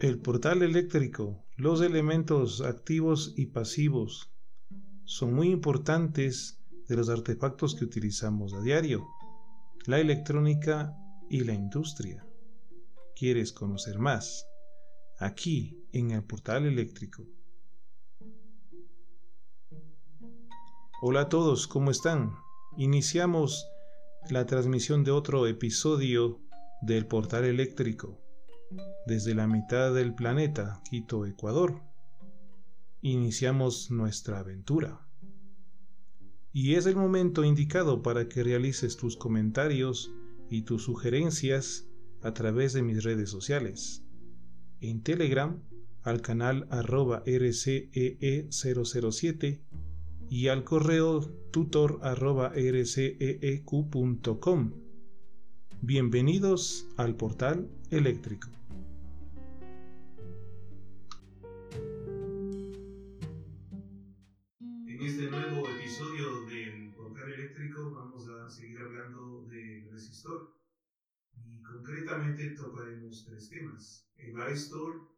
El portal eléctrico, los elementos activos y pasivos son muy importantes de los artefactos que utilizamos a diario, la electrónica y la industria. ¿Quieres conocer más? Aquí en el portal eléctrico. Hola a todos, ¿cómo están? Iniciamos la transmisión de otro episodio del portal eléctrico desde la mitad del planeta, Quito, Ecuador. Iniciamos nuestra aventura. Y es el momento indicado para que realices tus comentarios y tus sugerencias a través de mis redes sociales. En Telegram al canal arroba rcee007 y al correo tutor arroba rceeq.com. Bienvenidos al portal eléctrico. Tres temas, el varistor,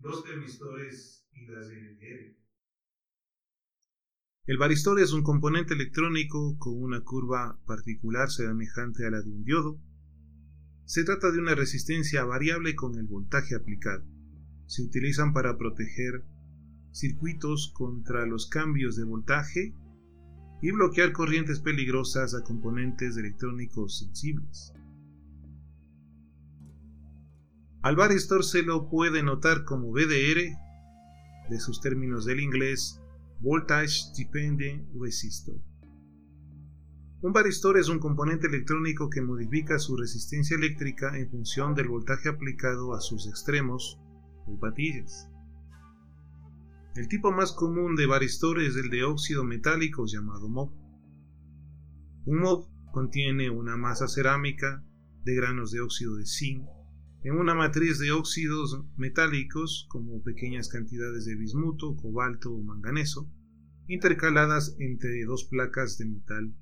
los termistores y las. El varistor es un componente electrónico con una curva particular semejante a la de un diodo. Se trata de una resistencia variable con el voltaje aplicado. Se utilizan para proteger circuitos contra los cambios de voltaje y bloquear corrientes peligrosas a componentes electrónicos sensibles. Al varistor se lo puede notar como VDR, de sus términos del inglés Voltage Dependent Resistor. Un varistor es un componente electrónico que modifica su resistencia eléctrica en función del voltaje aplicado a sus extremos o patillas. El tipo más común de varistor es el de óxido metálico llamado MOV. Un MOV contiene una masa cerámica de granos de óxido de zinc en una matriz de óxidos metálicos como pequeñas cantidades de bismuto, cobalto o manganeso, intercaladas entre dos placas de metal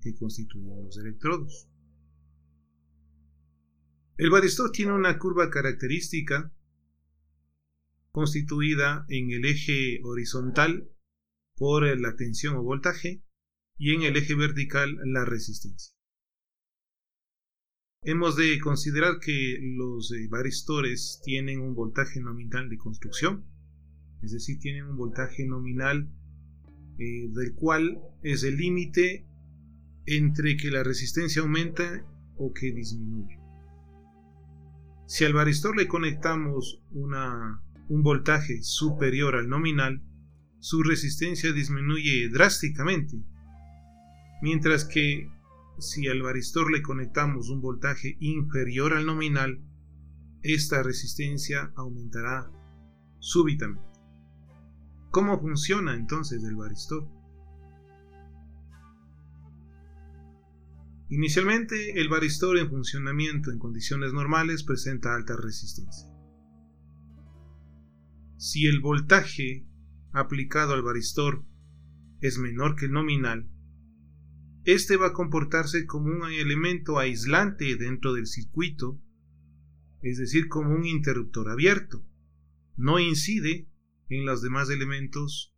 que constituyen los electrodos. El varistor tiene una curva característica constituida en el eje horizontal por la tensión o voltaje y en el eje vertical la resistencia. Hemos de considerar que los eh, varistores tienen un voltaje nominal de construcción, es decir, tienen un voltaje nominal eh, del cual es el límite entre que la resistencia aumenta o que disminuye. Si al varistor le conectamos un voltaje superior al nominal, su resistencia disminuye drásticamente, mientras que si al varistor le conectamos un voltaje inferior al nominal, esta resistencia aumentará súbitamente. ¿Cómo funciona entonces el varistor? Inicialmente, el varistor en funcionamiento en condiciones normales presenta alta resistencia. Si el voltaje aplicado al varistor es menor que el nominal, este va a comportarse como un elemento aislante dentro del circuito, es decir, como un interruptor abierto. No incide en los demás elementos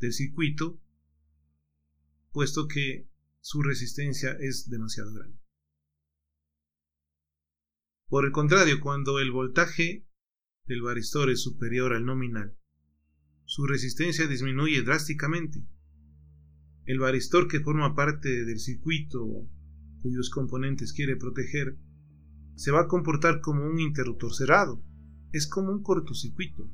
del circuito, puesto que su resistencia es demasiado grande. Por el contrario, cuando el voltaje del varistor es superior al nominal, su resistencia disminuye drásticamente el varistor que forma parte del circuito cuyos componentes quiere proteger se va a comportar como un interruptor cerrado. Es como un cortocircuito.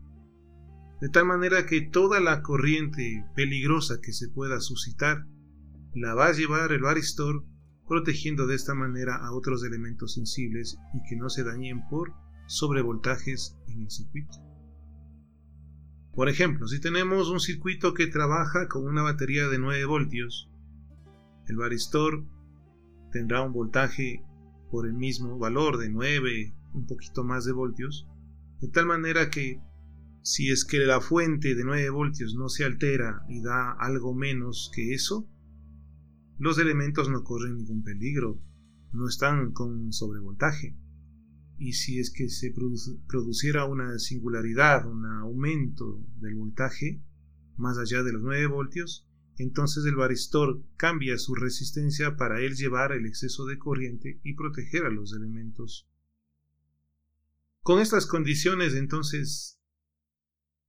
De tal manera que toda la corriente peligrosa que se pueda suscitar la va a llevar el varistor protegiendo de esta manera a otros elementos sensibles y que no se dañen por sobrevoltajes en el circuito. Por ejemplo, si tenemos un circuito que trabaja con una batería de 9 voltios, el varistor tendrá un voltaje por el mismo valor de 9, un poquito más de voltios, de tal manera que si es que la fuente de 9 voltios no se altera y da algo menos que eso, los elementos no corren ningún peligro, no están con sobrevoltaje. Y si es que se produciera una singularidad, un aumento del voltaje más allá de los 9 voltios, entonces el varistor cambia su resistencia para él llevar el exceso de corriente y proteger a los elementos. Con estas condiciones entonces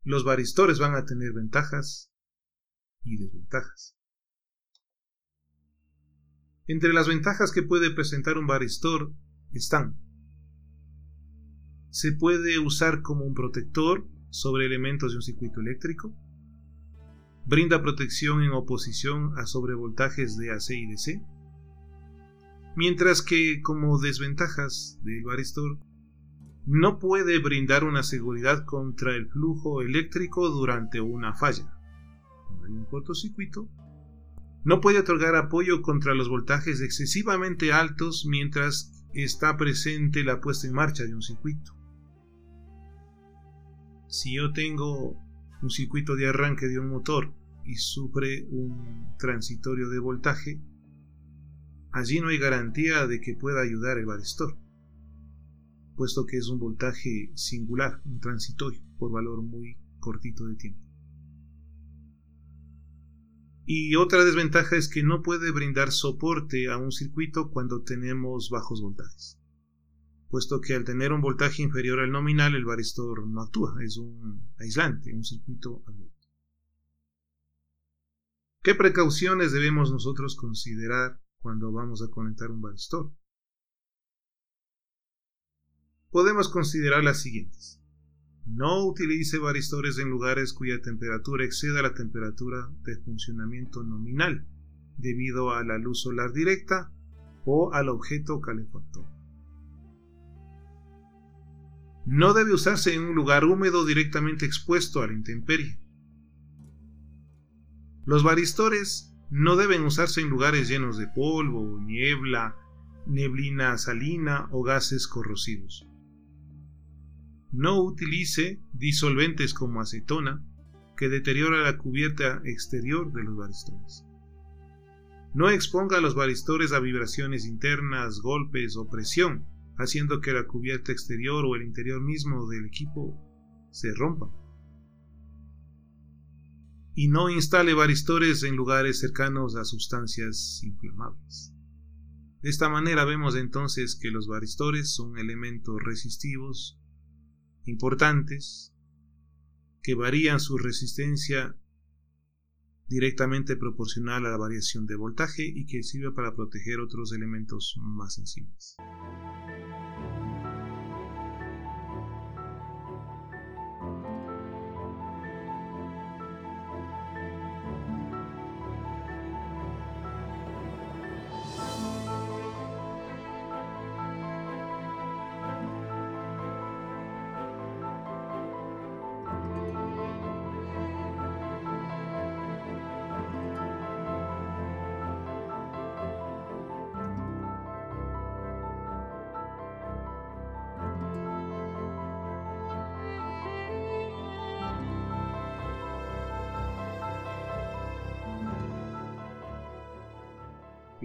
los varistores van a tener ventajas y desventajas. Entre las ventajas que puede presentar un varistor están se puede usar como un protector sobre elementos de un circuito eléctrico, brinda protección en oposición a sobrevoltajes de AC y DC, mientras que como desventajas del varistor no puede brindar una seguridad contra el flujo eléctrico durante una falla. Cuando hay un cortocircuito, no puede otorgar apoyo contra los voltajes excesivamente altos mientras está presente la puesta en marcha de un circuito. Si yo tengo un circuito de arranque de un motor y sufre un transitorio de voltaje, allí no hay garantía de que pueda ayudar el varistor, puesto que es un voltaje singular, un transitorio, por valor muy cortito de tiempo. Y otra desventaja es que no puede brindar soporte a un circuito cuando tenemos bajos voltajes puesto que al tener un voltaje inferior al nominal el varistor no actúa, es un aislante, un circuito abierto. ¿Qué precauciones debemos nosotros considerar cuando vamos a conectar un varistor? Podemos considerar las siguientes. No utilice varistores en lugares cuya temperatura exceda la temperatura de funcionamiento nominal, debido a la luz solar directa o al objeto calefactor. No debe usarse en un lugar húmedo directamente expuesto a la intemperie. Los varistores no deben usarse en lugares llenos de polvo, niebla, neblina salina o gases corrosivos. No utilice disolventes como acetona, que deteriora la cubierta exterior de los varistores. No exponga los varistores a vibraciones internas, golpes o presión, haciendo que la cubierta exterior o el interior mismo del equipo se rompa. Y no instale varistores en lugares cercanos a sustancias inflamables. De esta manera vemos entonces que los varistores son elementos resistivos importantes que varían su resistencia directamente proporcional a la variación de voltaje y que sirve para proteger otros elementos más sensibles.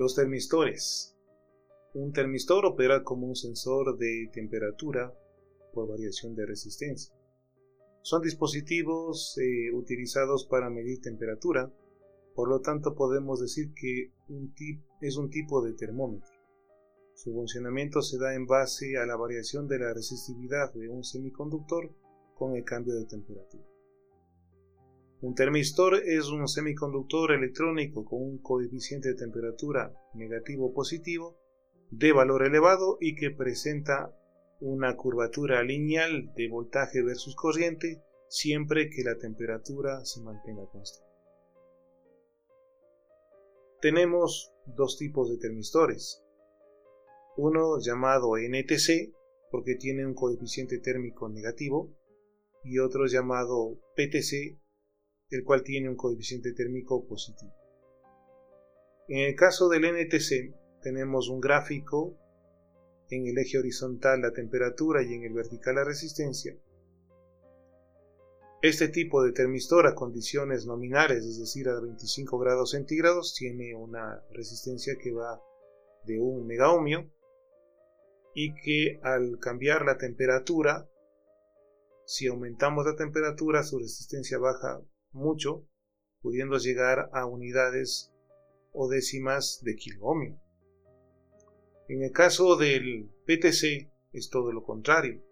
Los termistores. Un termistor opera como un sensor de temperatura por variación de resistencia. Son dispositivos eh, utilizados para medir temperatura, por lo tanto podemos decir que un es un tipo de termómetro. Su funcionamiento se da en base a la variación de la resistividad de un semiconductor con el cambio de temperatura. Un termistor es un semiconductor electrónico con un coeficiente de temperatura negativo o positivo de valor elevado y que presenta una curvatura lineal de voltaje versus corriente siempre que la temperatura se mantenga constante. Tenemos dos tipos de termistores. Uno llamado NTC porque tiene un coeficiente térmico negativo y otro llamado PTC el cual tiene un coeficiente térmico positivo. En el caso del NTC tenemos un gráfico en el eje horizontal la temperatura y en el vertical la resistencia. Este tipo de termistor a condiciones nominales, es decir, a 25 grados centígrados, tiene una resistencia que va de 1 megaohmio y que al cambiar la temperatura, si aumentamos la temperatura, su resistencia baja mucho, pudiendo llegar a unidades o décimas de kilo ohmio. En el caso del PTC es todo lo contrario.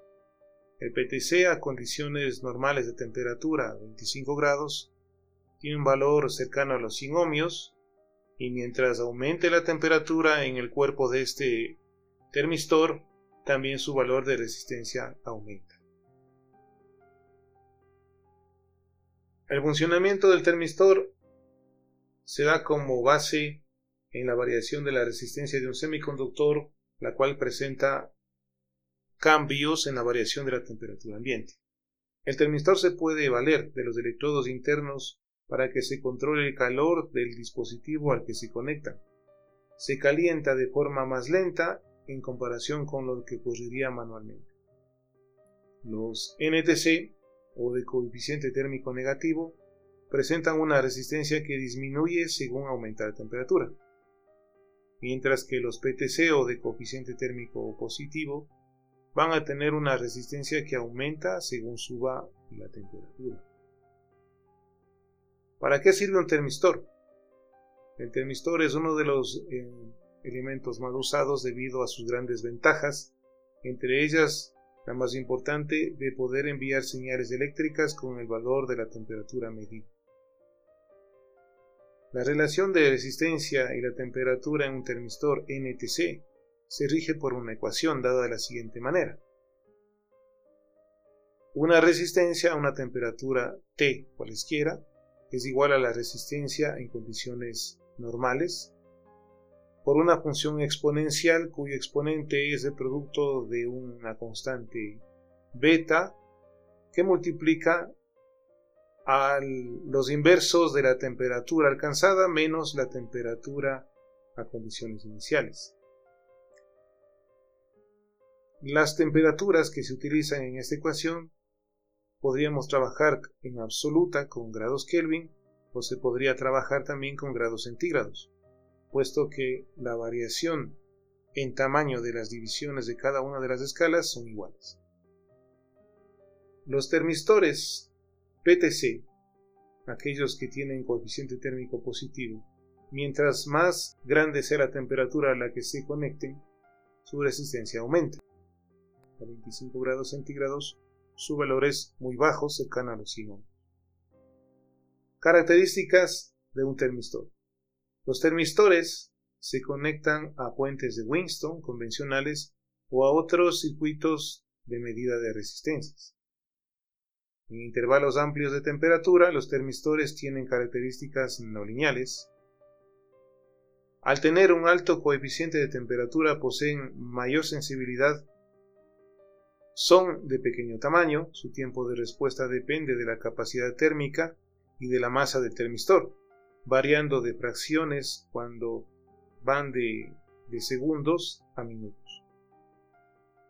El PTC a condiciones normales de temperatura, 25 grados, tiene un valor cercano a los 100 ohmios y mientras aumente la temperatura en el cuerpo de este termistor, también su valor de resistencia aumenta. El funcionamiento del termistor se da como base en la variación de la resistencia de un semiconductor, la cual presenta cambios en la variación de la temperatura ambiente. El termistor se puede valer de los electrodos internos para que se controle el calor del dispositivo al que se conecta. Se calienta de forma más lenta en comparación con lo que ocurriría manualmente. Los NTC o de coeficiente térmico negativo presentan una resistencia que disminuye según aumenta la temperatura, mientras que los PTC o de coeficiente térmico positivo van a tener una resistencia que aumenta según suba la temperatura. ¿Para qué sirve un termistor? El termistor es uno de los eh, elementos más usados debido a sus grandes ventajas, entre ellas la más importante de poder enviar señales eléctricas con el valor de la temperatura medida. La relación de resistencia y la temperatura en un termistor NTC se rige por una ecuación dada de la siguiente manera. Una resistencia a una temperatura T cualesquiera es igual a la resistencia en condiciones normales por una función exponencial cuyo exponente es el producto de una constante beta que multiplica a los inversos de la temperatura alcanzada menos la temperatura a condiciones iniciales. Las temperaturas que se utilizan en esta ecuación podríamos trabajar en absoluta con grados Kelvin o se podría trabajar también con grados centígrados puesto que la variación en tamaño de las divisiones de cada una de las escalas son iguales. Los termistores PTC, aquellos que tienen coeficiente térmico positivo, mientras más grande sea la temperatura a la que se conecten, su resistencia aumenta. A 25 grados centígrados, su valor es muy bajo, cercano a los 100 Características de un termistor. Los termistores se conectan a puentes de Winston convencionales o a otros circuitos de medida de resistencias. En intervalos amplios de temperatura, los termistores tienen características no lineales. Al tener un alto coeficiente de temperatura poseen mayor sensibilidad. Son de pequeño tamaño, su tiempo de respuesta depende de la capacidad térmica y de la masa del termistor variando de fracciones cuando van de, segundos a minutos.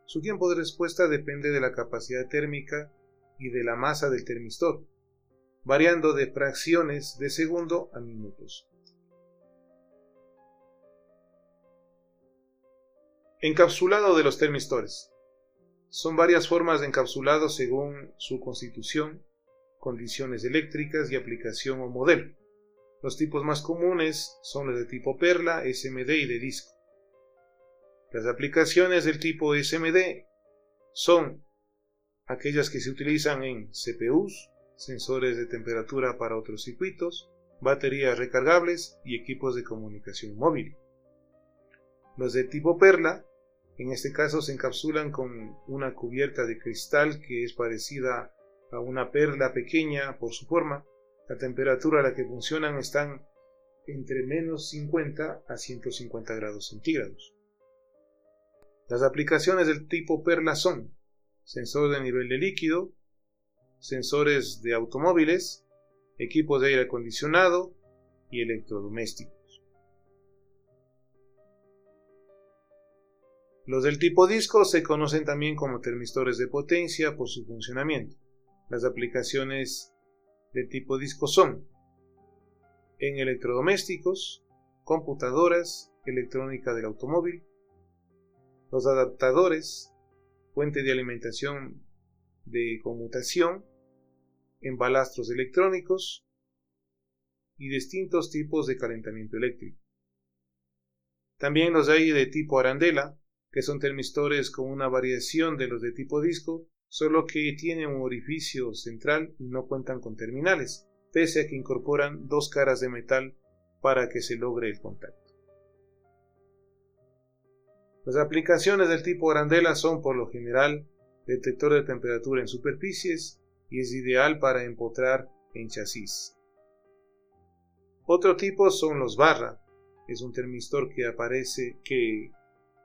Su tiempo de respuesta depende de la capacidad térmica y de la masa del termistor, variando de fracciones de segundo a minutos. Encapsulado de los termistores. Son varias formas de encapsulado según su constitución, condiciones eléctricas y aplicación o modelo. Los tipos más comunes son los de tipo perla, SMD y de disco. Las aplicaciones del tipo SMD son aquellas que se utilizan en CPUs, sensores de temperatura para otros circuitos, baterías recargables y equipos de comunicación móvil. Los de tipo perla, en este caso se encapsulan con una cubierta de cristal que es parecida a una perla pequeña por su forma, la temperatura a la que funcionan están entre menos 50 a 150 grados centígrados. Las aplicaciones del tipo Perla son sensor de nivel de líquido, sensores de automóviles, equipos de aire acondicionado y electrodomésticos. Los del tipo disco se conocen también como termistores de potencia por su funcionamiento. Las aplicaciones de tipo disco son. En electrodomésticos, computadoras, electrónica del automóvil, Los adaptadores, fuente de alimentación de conmutación, embalastros electrónicos. Y distintos tipos de calentamiento eléctrico. También los hay de tipo arandela, que son termistores con una variación de los de tipo disco, solo que tienen un orificio central y no cuentan con terminales, pese a que incorporan dos caras de metal para que se logre el contacto. Las aplicaciones del tipo arandela son por lo general detector de temperatura en superficies y es ideal para empotrar en chasis. Otro tipo son los barra, es un termistor que aparece que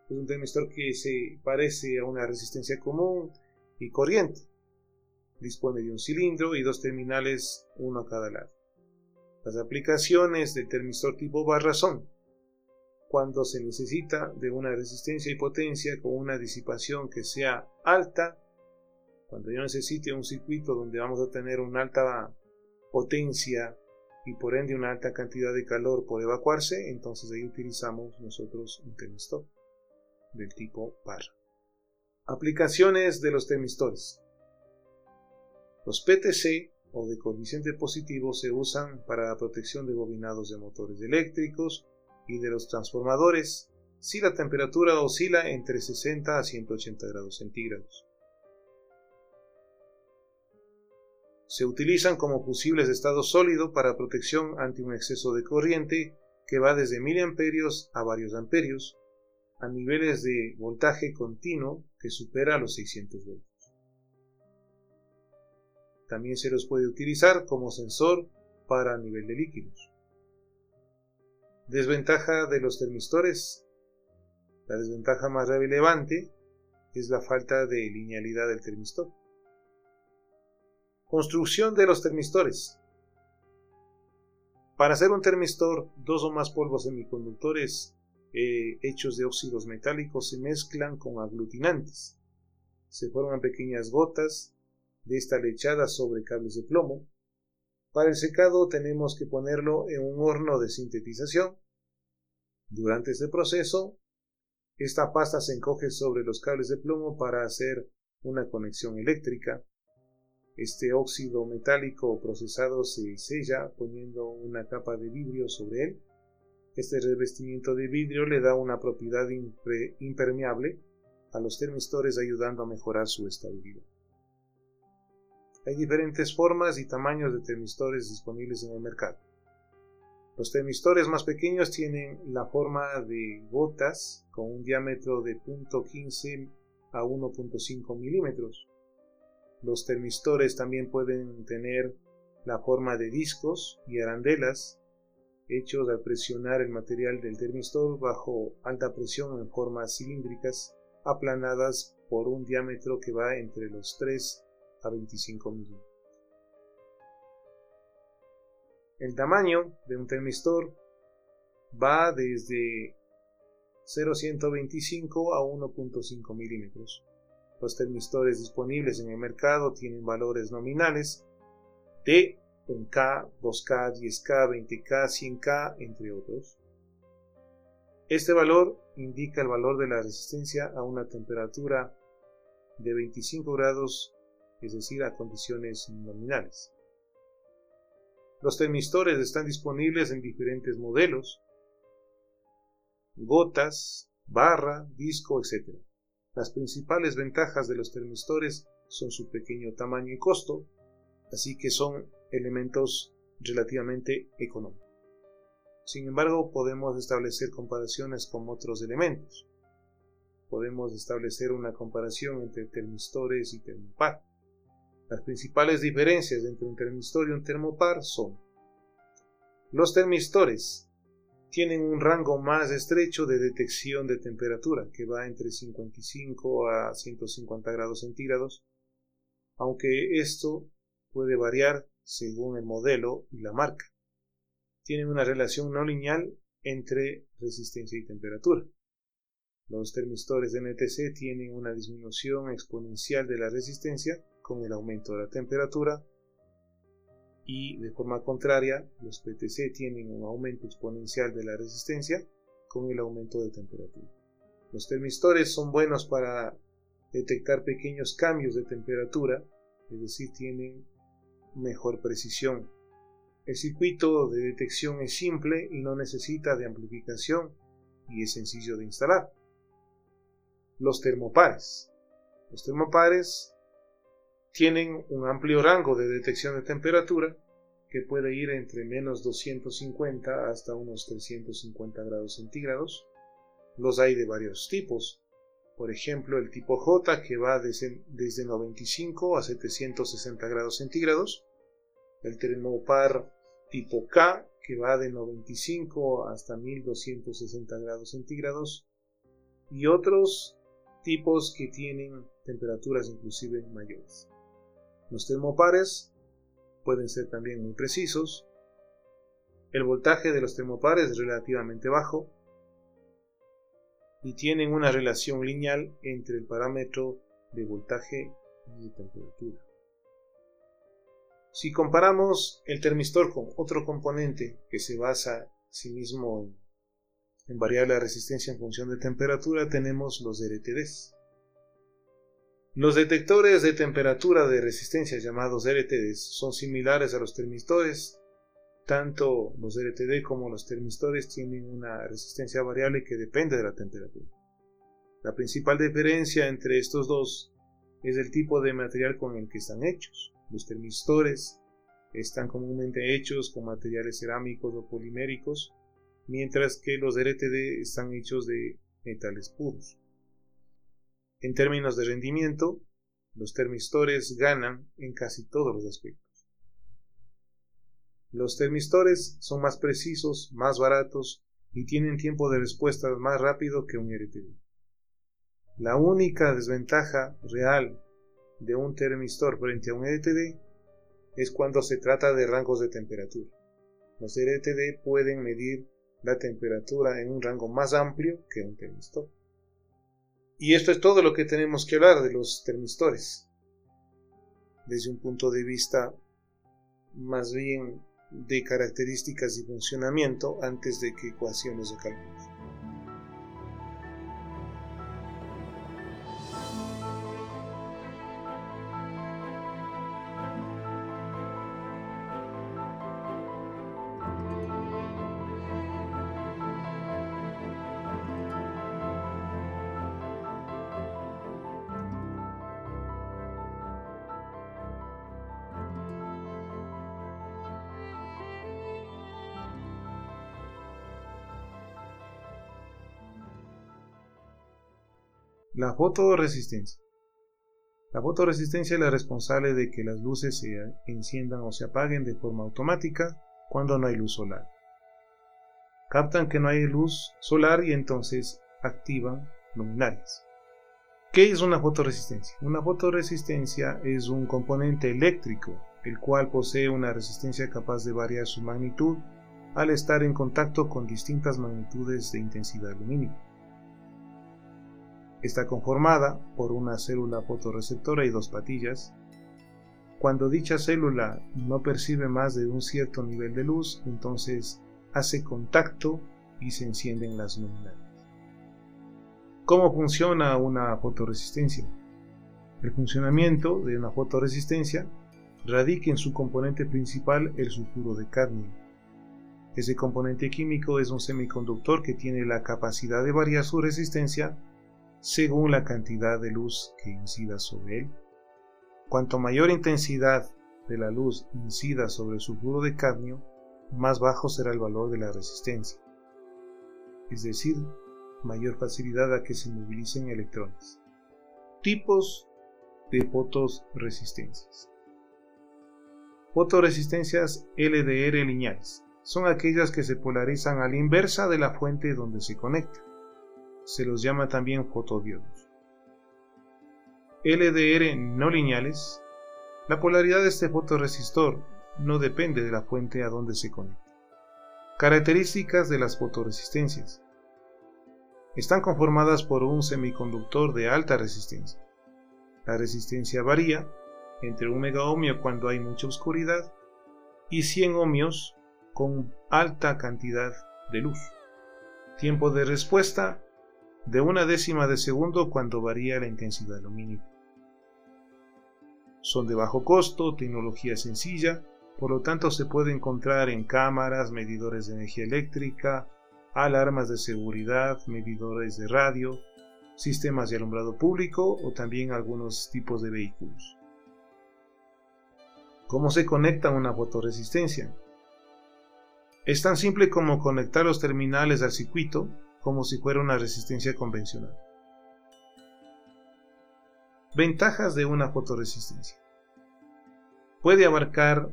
es un termistor que se parece a una resistencia común corriente. Dispone de un cilindro y dos terminales, uno a cada lado. Las aplicaciones del termistor tipo barra son cuando se necesita de una resistencia y potencia con una disipación que sea alta, cuando yo necesite un circuito donde vamos a tener una alta potencia y por ende una alta cantidad de calor por evacuarse, entonces ahí utilizamos nosotros un termistor del tipo barra. Aplicaciones de los termistores. Los PTC o de coeficiente positivo se usan para la protección de bobinados de motores eléctricos y de los transformadores si la temperatura oscila entre 60 a 180 grados centígrados. se utilizan como fusibles de estado sólido para protección ante un exceso de corriente que va desde miliamperios a varios amperios a niveles de voltaje continuo que supera los 600 voltios. También se los puede utilizar como sensor para nivel de líquidos. Desventaja de los termistores. La desventaja más relevante es la falta de linealidad del termistor. Construcción de los termistores. Para hacer un termistor, dos o más polvos semiconductores eh, hechos de óxidos metálicos se mezclan con aglutinantes. Se forman pequeñas gotas de esta lechada sobre cables de plomo. Para el secado tenemos que ponerlo en un horno de sintetización. Durante este proceso, esta pasta se encoge sobre los cables de plomo para hacer una conexión eléctrica este óxido metálico procesado se sella poniendo una capa de vidrio sobre él. Este revestimiento de vidrio le da una propiedad impermeable a los termistores ayudando a mejorar su estabilidad. Hay diferentes formas y tamaños de termistores disponibles en el mercado. Los termistores más pequeños tienen la forma de gotas con un diámetro de 0.15 a 1.5 milímetros los termistores también pueden tener la forma de discos y arandelas hechos al presionar el material del termistor bajo alta presión en formas cilíndricas aplanadas por un diámetro que va entre los 3 a 25 milímetros. El tamaño de un termistor va desde 0.125 a 1.5 milímetros. Los termistores disponibles en el mercado tienen valores nominales de 1K, 2K, 10K, 20K, 100K, entre otros. Este valor indica el valor de la resistencia a una temperatura de 25 grados, es decir, a condiciones nominales. Los termistores están disponibles en diferentes modelos, gotas, barra, disco, etc. Las principales ventajas de los termistores son su pequeño tamaño y costo, así que son elementos relativamente económicos. Sin embargo, podemos establecer comparaciones con otros elementos. Podemos establecer una comparación entre termistores y termopar. Las principales diferencias entre un termistor y un termopar son los termistores tienen un rango más estrecho de detección de temperatura, que va entre 55 a 150 grados centígrados, aunque esto puede variar según el modelo y la marca. Tienen una relación no lineal entre resistencia y temperatura. Los termistores de NTC tienen una disminución exponencial de la resistencia con el aumento de la temperatura y de forma contraria los PTC tienen un aumento exponencial de la resistencia con el aumento de temperatura. Los termistores son buenos para detectar pequeños cambios de temperatura, es decir, tienen mejor precisión. El circuito de detección es simple y no necesita de amplificación y es sencillo de instalar. Los termopares. Los termopares tienen un amplio rango de detección de temperatura que puede ir entre menos 250 hasta unos 350 grados centígrados. Los hay de varios tipos. Por ejemplo, el tipo J que va desde, 95 a 760 grados centígrados. El termopar tipo K que va de 95 hasta 1260 grados centígrados. Y otros tipos que tienen temperaturas inclusive mayores. Los termopares pueden ser también muy precisos. El voltaje de los termopares es relativamente bajo y tienen una relación lineal entre el parámetro de voltaje y temperatura. Si comparamos el termistor con otro componente que se basa sí mismo en, en variar la resistencia en función de temperatura, tenemos los RTDs. Los detectores de temperatura de resistencia llamados RTDs son similares a los termistores. Tanto los RTD como los termistores tienen una resistencia variable que depende de la temperatura. La principal diferencia entre estos dos es el tipo de material con el que están hechos. Los termistores están comúnmente hechos con materiales cerámicos o poliméricos, mientras que los RTD están hechos de metales puros. En términos de rendimiento, los termistores ganan en casi todos los aspectos. Los termistores son más precisos, más baratos y tienen tiempo de respuesta más rápido que un RTD. La única desventaja real de un termistor frente a un RTD es cuando se trata de rangos de temperatura. Los RTD pueden medir la temperatura en un rango más amplio que un termistor. Y esto es todo lo que tenemos que hablar de los termistores, desde un punto de vista más bien de características y funcionamiento antes de que ecuaciones de cálculo. La fotoresistencia. La fotoresistencia es la responsable de que las luces se enciendan o se apaguen de forma automática cuando no hay luz solar. Captan que no hay luz solar y entonces activan luminarias. ¿Qué es una fotoresistencia? Una fotoresistencia es un componente eléctrico, el cual posee una resistencia capaz de variar su magnitud al estar en contacto con distintas magnitudes de intensidad lumínica. Está conformada por una célula fotorreceptora y dos patillas. Cuando dicha célula no percibe más de un cierto nivel de luz, entonces hace contacto y se encienden las luminarias. ¿Cómo funciona una fotoresistencia? El funcionamiento de una fotoresistencia radica en su componente principal, el sulfuro de cadmio. Ese componente químico es un semiconductor que tiene la capacidad de variar su resistencia según la cantidad de luz que incida sobre él. Cuanto mayor intensidad de la luz incida sobre el sulfuro de cadmio, más bajo será el valor de la resistencia, es decir, mayor facilidad a que se movilicen electrones. Tipos de fotoresistencias. Fotoresistencias LDR lineales son aquellas que se polarizan a la inversa de la fuente donde se conecta se los llama también fotodiodos. LDR no lineales. La polaridad de este fotoresistor no depende de la fuente a donde se conecta. Características de las fotoresistencias. Están conformadas por un semiconductor de alta resistencia. La resistencia varía entre 1 megaohmio cuando hay mucha oscuridad y 100 ohmios con alta cantidad de luz. Tiempo de respuesta de una décima de segundo cuando varía la intensidad lumínica. Son de bajo costo, tecnología sencilla, por lo tanto se puede encontrar en cámaras, medidores de energía eléctrica, alarmas de seguridad, medidores de radio, sistemas de alumbrado público o también algunos tipos de vehículos. ¿Cómo se conecta una fotoresistencia? Es tan simple como conectar los terminales al circuito como si fuera una resistencia convencional. Ventajas de una fotoresistencia. Puede abarcar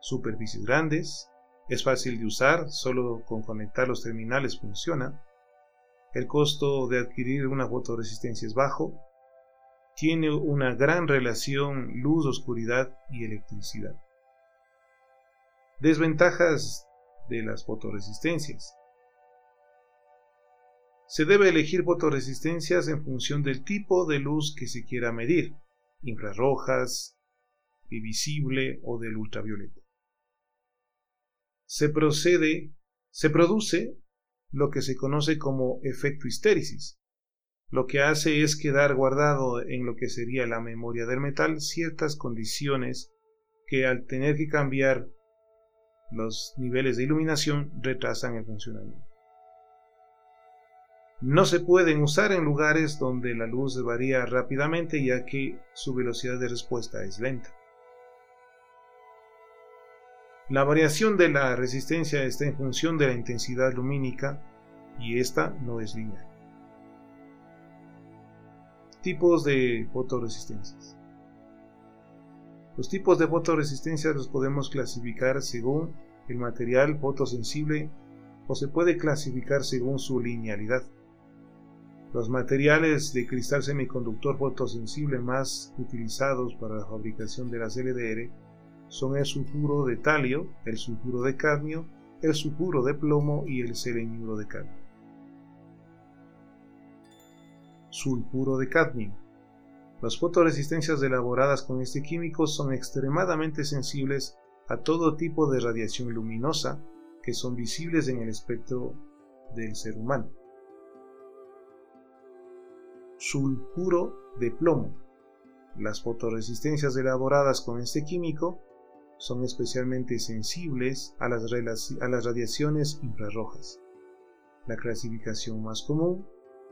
superficies grandes, es fácil de usar, solo con conectar los terminales funciona. El costo de adquirir una fotoresistencia es bajo. Tiene una gran relación luz-oscuridad y electricidad. Desventajas de las fotoresistencias. Se debe elegir fotoresistencias en función del tipo de luz que se quiera medir, infrarrojas, visible o del ultravioleta. Se procede, se produce lo que se conoce como efecto histéresis. Lo que hace es quedar guardado en lo que sería la memoria del metal ciertas condiciones que al tener que cambiar los niveles de iluminación retrasan el funcionamiento. No se pueden usar en lugares donde la luz varía rápidamente ya que su velocidad de respuesta es lenta. La variación de la resistencia está en función de la intensidad lumínica y esta no es lineal. Tipos de fotoresistencias. Los tipos de fotoresistencia los podemos clasificar según el material fotosensible o se puede clasificar según su linealidad. Los materiales de cristal semiconductor fotosensible más utilizados para la fabricación de las LDR son el sulfuro de talio, el sulfuro de cadmio, el sulfuro de plomo y el seleniuro de cadmio. Sulfuro de cadmio. Las fotoresistencias elaboradas con este químico son extremadamente sensibles a todo tipo de radiación luminosa que son visibles en el espectro del ser humano. Sulfuro de plomo. Las fotoresistencias elaboradas con este químico son especialmente sensibles a las, a las radiaciones infrarrojas. La clasificación más común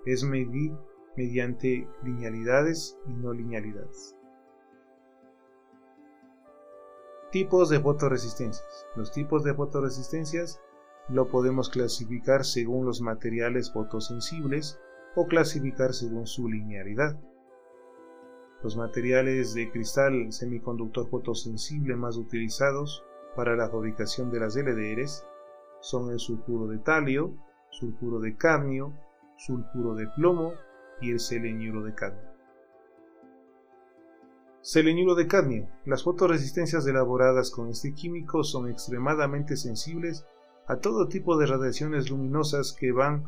es medir mediante linealidades y no linealidades. Tipos de fotoresistencias. Los tipos de fotoresistencias lo podemos clasificar según los materiales fotosensibles o clasificar según su linealidad. Los materiales de cristal semiconductor fotosensible más utilizados para la fabricación de las LDRs son el sulfuro de talio, sulfuro de cadmio, sulfuro de plomo y el seleniuro de cadmio. Seleniuro de cadmio. Las fotoresistencias elaboradas con este químico son extremadamente sensibles a todo tipo de radiaciones luminosas que van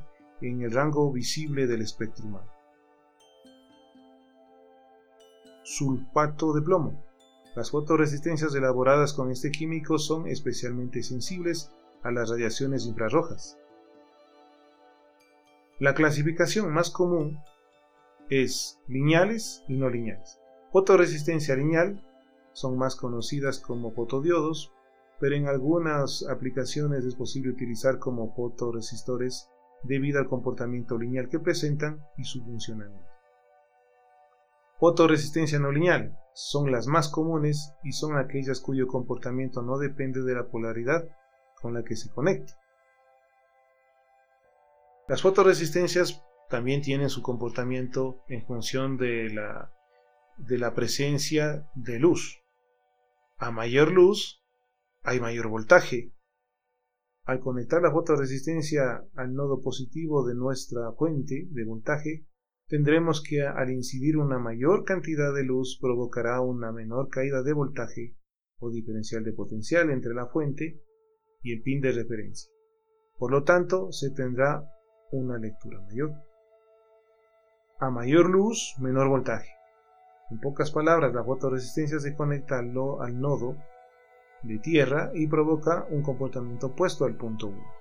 en el rango visible del espectro humano. sulfato de plomo. Las fotoresistencias elaboradas con este químico son especialmente sensibles a las radiaciones infrarrojas. La clasificación más común es lineales y no lineales. Fotoresistencia lineal son más conocidas como fotodiodos, pero en algunas aplicaciones es posible utilizar como fotoresistores debido al comportamiento lineal que presentan y su funcionamiento. Fotoresistencia no lineal son las más comunes y son aquellas cuyo comportamiento no depende de la polaridad con la que se conecta. Las fotoresistencias también tienen su comportamiento en función de la, de la presencia de luz. A mayor luz hay mayor voltaje. Al conectar la fotoresistencia al nodo positivo de nuestra fuente de voltaje, tendremos que al incidir una mayor cantidad de luz provocará una menor caída de voltaje o diferencial de potencial entre la fuente y el pin de referencia. Por lo tanto, se tendrá una lectura mayor. A mayor luz, menor voltaje. En pocas palabras, la fotoresistencia se conecta al, nodo de tierra y provoca un comportamiento opuesto al punto 1.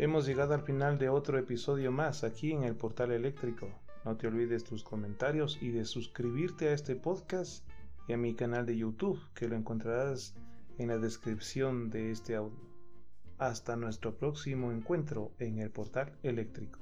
Hemos llegado al final de otro episodio más aquí en el portal eléctrico. No te olvides tus comentarios y de suscribirte a este podcast y a mi canal de YouTube, que lo encontrarás en la descripción de este audio. Hasta nuestro próximo encuentro en el portal eléctrico.